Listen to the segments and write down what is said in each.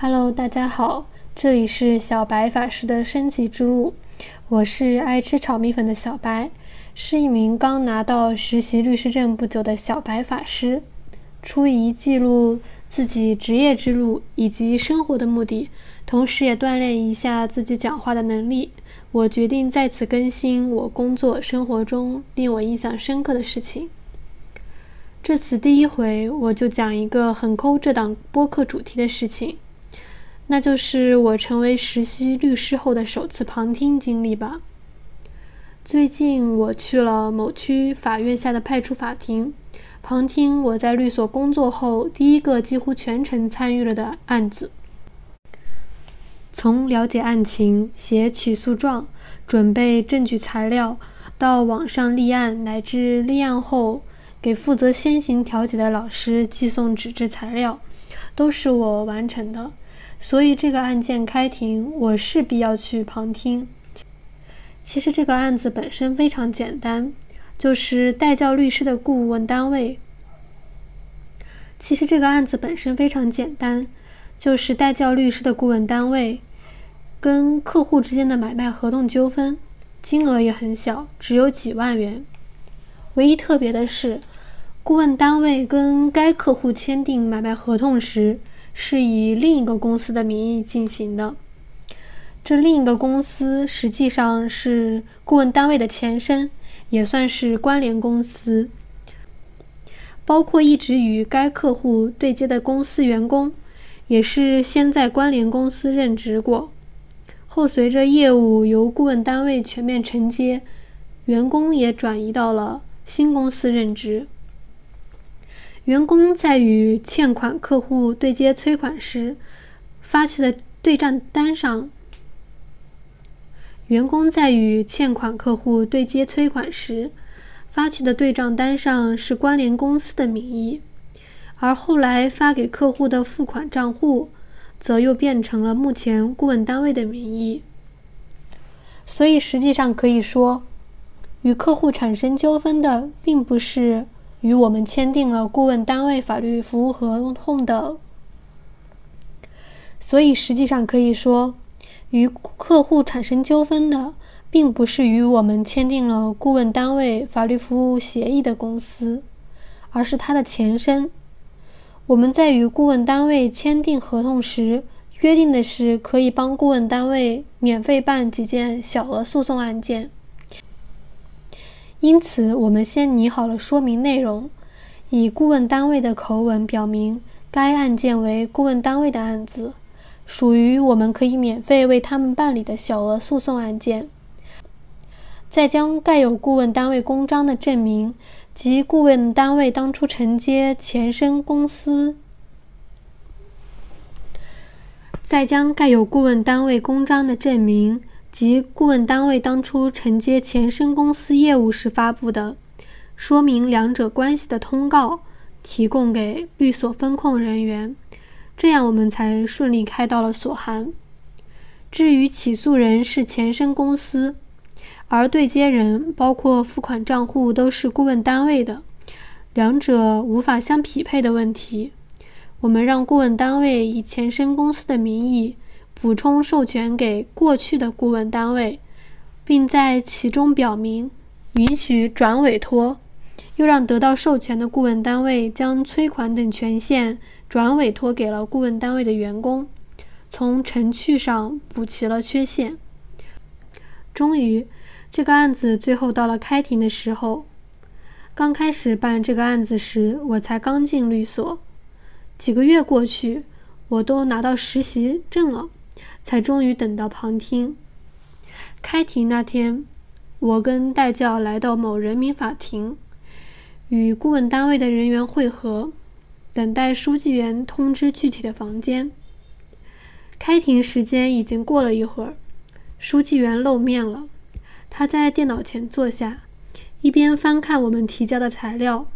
Hello，大家好，这里是小白法师的升级之路。我是爱吃炒米粉的小白，是一名刚拿到实习律师证不久的小白法师。出于记录自己职业之路以及生活的目的，同时也锻炼一下自己讲话的能力，我决定在此更新我工作生活中令我印象深刻的事情。这次第一回，我就讲一个很抠这档播客主题的事情。那就是我成为实习律师后的首次旁听经历吧。最近我去了某区法院下的派出法庭，旁听我在律所工作后第一个几乎全程参与了的案子。从了解案情、写起诉状、准备证据材料，到网上立案，乃至立案后给负责先行调解的老师寄送纸质材料，都是我完成的。所以这个案件开庭，我势必要去旁听。其实这个案子本身非常简单，就是代教律师的顾问单位。其实这个案子本身非常简单，就是代教律师的顾问单位跟客户之间的买卖合同纠纷，金额也很小，只有几万元。唯一特别的是，顾问单位跟该客户签订买卖合同时。是以另一个公司的名义进行的，这另一个公司实际上是顾问单位的前身，也算是关联公司。包括一直与该客户对接的公司员工，也是先在关联公司任职过，后随着业务由顾问单位全面承接，员工也转移到了新公司任职。员工在与欠款客户对接催款时，发去的对账单上，员工在与欠款客户对接催款时，发去的对账单上是关联公司的名义，而后来发给客户的付款账户，则又变成了目前顾问单位的名义。所以实际上可以说，与客户产生纠纷的并不是。与我们签订了顾问单位法律服务合同的，所以实际上可以说，与客户产生纠纷的，并不是与我们签订了顾问单位法律服务协议的公司，而是它的前身。我们在与顾问单位签订合同时，约定的是可以帮顾问单位免费办几件小额诉讼案件。因此，我们先拟好了说明内容，以顾问单位的口吻表明该案件为顾问单位的案子，属于我们可以免费为他们办理的小额诉讼案件。再将盖有顾问单位公章的证明及顾问单位当初承接前身公司，再将盖有顾问单位公章的证明。及顾问单位当初承接前身公司业务时发布的说明两者关系的通告，提供给律所风控人员，这样我们才顺利开到了所函。至于起诉人是前身公司，而对接人包括付款账户都是顾问单位的，两者无法相匹配的问题，我们让顾问单位以前身公司的名义。补充授权给过去的顾问单位，并在其中表明允许转委托，又让得到授权的顾问单位将催款等权限转委托给了顾问单位的员工，从程序上补齐了缺陷。终于，这个案子最后到了开庭的时候。刚开始办这个案子时，我才刚进律所，几个月过去，我都拿到实习证了。才终于等到旁听。开庭那天，我跟代教来到某人民法庭，与顾问单位的人员会合，等待书记员通知具体的房间。开庭时间已经过了一会儿，书记员露面了。他在电脑前坐下，一边翻看我们提交的材料，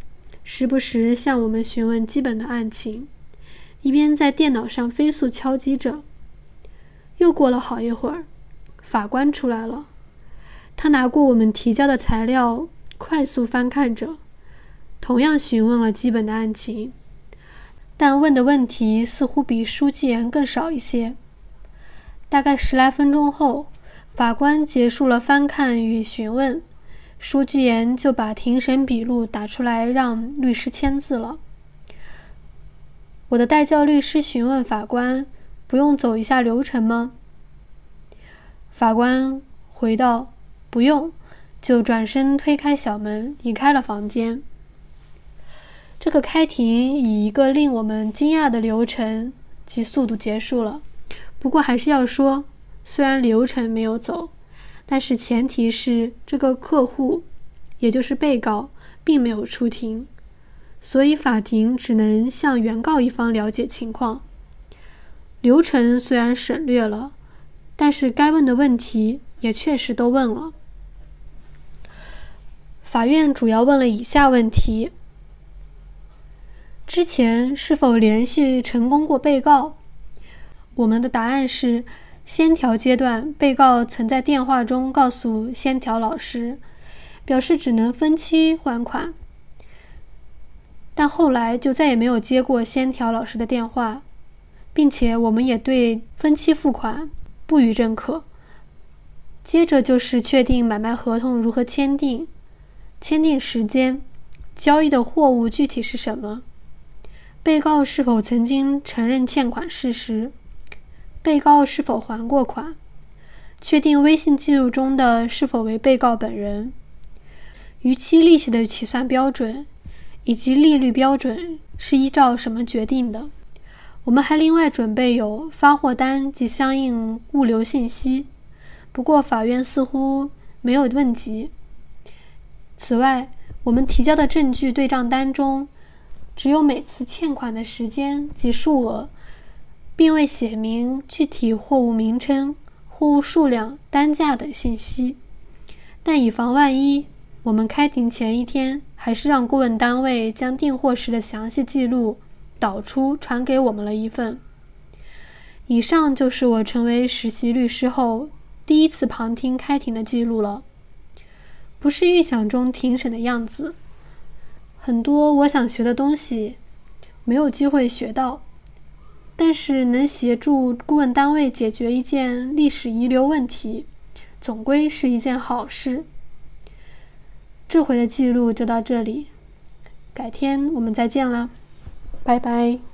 时不时向我们询问基本的案情，一边在电脑上飞速敲击着。又过了好一会儿，法官出来了。他拿过我们提交的材料，快速翻看着，同样询问了基本的案情。但问的问题似乎比书记员更少一些。大概十来分钟后，法官结束了翻看与询问，书记员就把庭审笔录打出来让律师签字了。我的代教律师询问法官：“不用走一下流程吗？”法官回道：“不用。”就转身推开小门，离开了房间。这个开庭以一个令我们惊讶的流程及速度结束了。不过还是要说，虽然流程没有走，但是前提是这个客户，也就是被告，并没有出庭，所以法庭只能向原告一方了解情况。流程虽然省略了，但是该问的问题也确实都问了。法院主要问了以下问题：之前是否联系成功过被告？我们的答案是：先调阶段，被告曾在电话中告诉先调老师，表示只能分期还款，但后来就再也没有接过先调老师的电话，并且我们也对分期付款不予认可。接着就是确定买卖合同如何签订。签订时间，交易的货物具体是什么？被告是否曾经承认欠款事实？被告是否还过款？确定微信记录中的是否为被告本人？逾期利息的起算标准以及利率标准是依照什么决定的？我们还另外准备有发货单及相应物流信息，不过法院似乎没有问及。此外，我们提交的证据对账单中，只有每次欠款的时间及数额，并未写明具体货物名称、货物数量、单价等信息。但以防万一，我们开庭前一天还是让顾问单位将订货时的详细记录导出，传给我们了一份。以上就是我成为实习律师后第一次旁听开庭的记录了。不是预想中庭审的样子，很多我想学的东西没有机会学到，但是能协助顾问单位解决一件历史遗留问题，总归是一件好事。这回的记录就到这里，改天我们再见了，拜拜。